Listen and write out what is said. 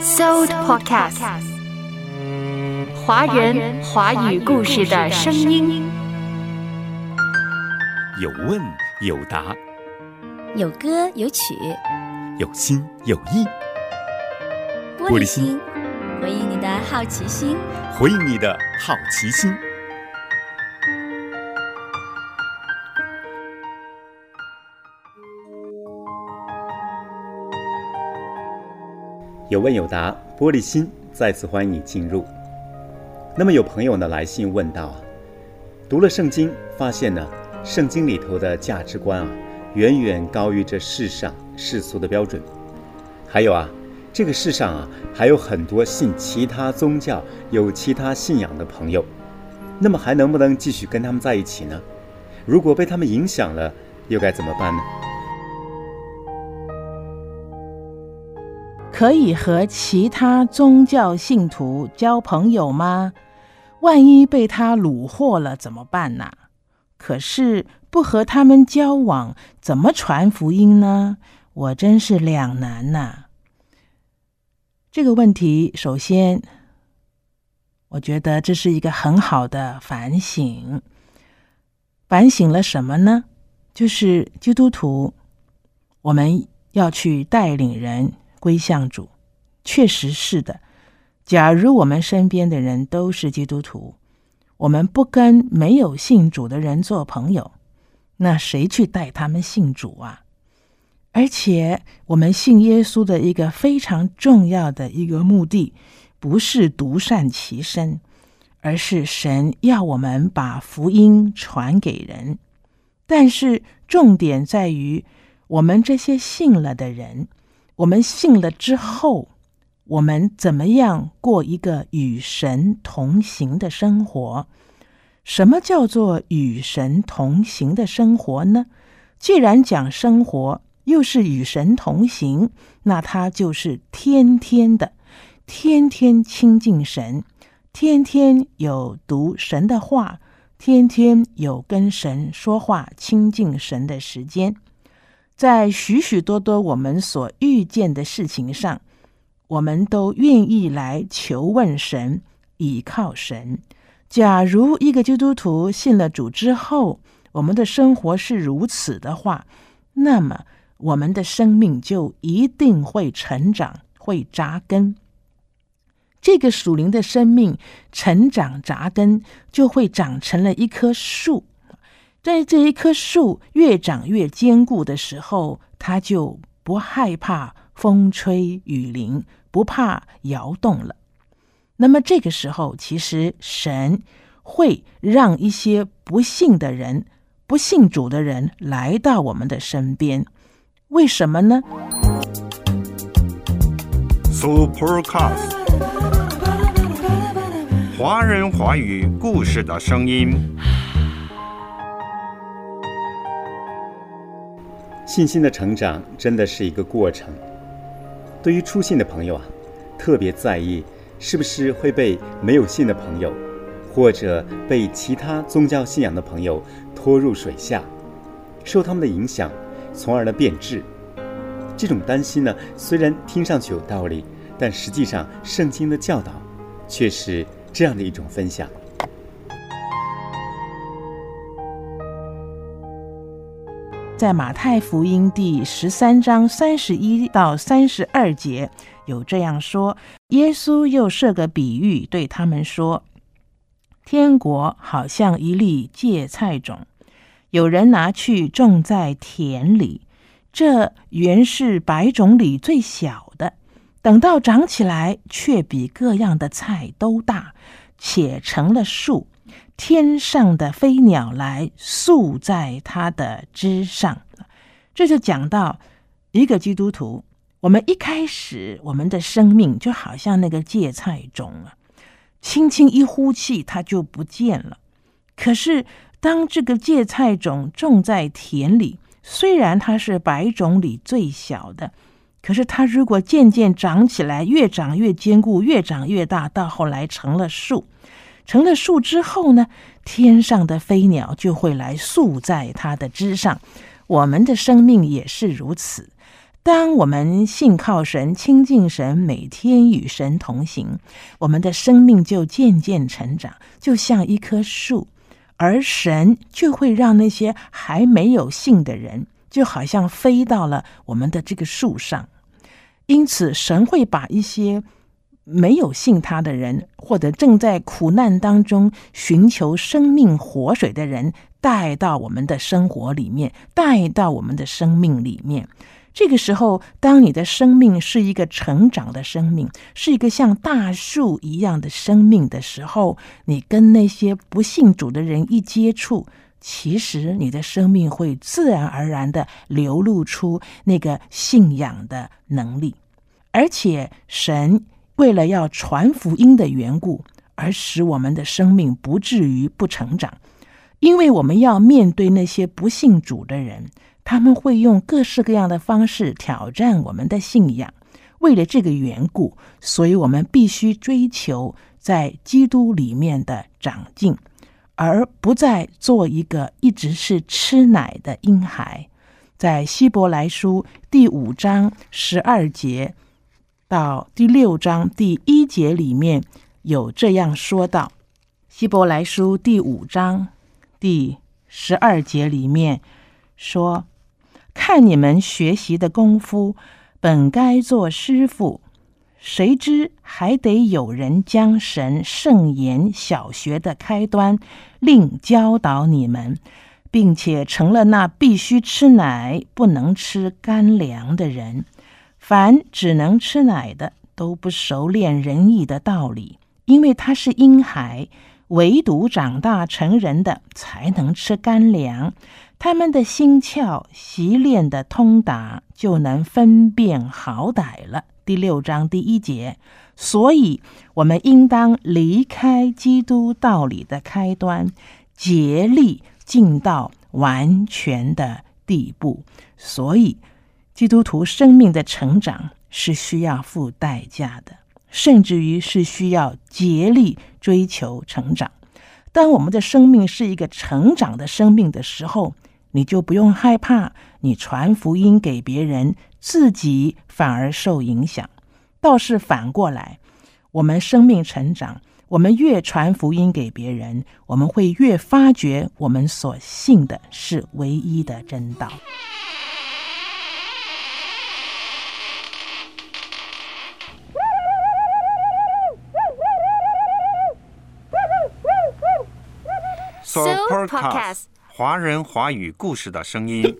So Podcast，华人华语故事的声音。有问有答，有歌有曲，有心有意。玻璃心，回应你的好奇心，回应你的好奇心。有问有答，玻璃心再次欢迎你进入。那么有朋友呢来信问道啊，读了圣经，发现呢，圣经里头的价值观啊，远远高于这世上世俗的标准。还有啊，这个世上啊，还有很多信其他宗教、有其他信仰的朋友。那么还能不能继续跟他们在一起呢？如果被他们影响了，又该怎么办呢？可以和其他宗教信徒交朋友吗？万一被他虏获了怎么办呢？可是不和他们交往，怎么传福音呢？我真是两难呐。这个问题，首先，我觉得这是一个很好的反省。反省了什么呢？就是基督徒，我们要去带领人。归向主，确实是的。假如我们身边的人都是基督徒，我们不跟没有信主的人做朋友，那谁去带他们信主啊？而且，我们信耶稣的一个非常重要的一个目的，不是独善其身，而是神要我们把福音传给人。但是，重点在于我们这些信了的人。我们信了之后，我们怎么样过一个与神同行的生活？什么叫做与神同行的生活呢？既然讲生活，又是与神同行，那他就是天天的，天天亲近神，天天有读神的话，天天有跟神说话、亲近神的时间。在许许多多我们所遇见的事情上，我们都愿意来求问神，倚靠神。假如一个基督徒信了主之后，我们的生活是如此的话，那么我们的生命就一定会成长，会扎根。这个属灵的生命成长扎根，就会长成了一棵树。在这一棵树越长越坚固的时候，它就不害怕风吹雨淋，不怕摇动了。那么这个时候，其实神会让一些不信的人、不信主的人来到我们的身边。为什么呢？Supercast，华人华语故事的声音。信心的成长真的是一个过程。对于初信的朋友啊，特别在意是不是会被没有信的朋友，或者被其他宗教信仰的朋友拖入水下，受他们的影响，从而呢变质。这种担心呢，虽然听上去有道理，但实际上圣经的教导却是这样的一种分享。在马太福音第十三章三十一到三十二节有这样说：耶稣又设个比喻，对他们说：“天国好像一粒芥菜种，有人拿去种在田里。这原是百种里最小的，等到长起来，却比各样的菜都大，且成了树。”天上的飞鸟来宿在它的枝上，这就讲到一个基督徒。我们一开始，我们的生命就好像那个芥菜种啊，轻轻一呼气，它就不见了。可是，当这个芥菜种种在田里，虽然它是百种里最小的，可是它如果渐渐长起来，越长越坚固，越长越大，到后来成了树。成了树之后呢，天上的飞鸟就会来宿在它的枝上。我们的生命也是如此。当我们信靠神、亲近神，每天与神同行，我们的生命就渐渐成长，就像一棵树，而神就会让那些还没有信的人，就好像飞到了我们的这个树上。因此，神会把一些没有信他的人，或者正在苦难当中寻求生命活水的人，带到我们的生活里面，带到我们的生命里面。这个时候，当你的生命是一个成长的生命，是一个像大树一样的生命的时候，你跟那些不信主的人一接触，其实你的生命会自然而然的流露出那个信仰的能力，而且神为了要传福音的缘故，而使我们的生命不至于不成长，因为我们要面对那些不信主的人。他们会用各式各样的方式挑战我们的信仰。为了这个缘故，所以我们必须追求在基督里面的长进，而不再做一个一直是吃奶的婴孩。在希伯来书第五章十二节到第六章第一节里面有这样说道：希伯来书第五章第十二节里面说。看你们学习的功夫，本该做师傅，谁知还得有人将神圣言小学的开端另教导你们，并且成了那必须吃奶不能吃干粮的人。凡只能吃奶的，都不熟练仁义的道理，因为他是婴孩；唯独长大成人的，才能吃干粮。他们的心窍习练的通达，就能分辨好歹了。第六章第一节，所以我们应当离开基督道理的开端，竭力进到完全的地步。所以，基督徒生命的成长是需要付代价的，甚至于是需要竭力追求成长。当我们的生命是一个成长的生命的时候，你就不用害怕，你传福音给别人，自己反而受影响。倒是反过来，我们生命成长，我们越传福音给别人，我们会越发觉我们所信的是唯一的真道。Super Podcast。华人华语故事的声音。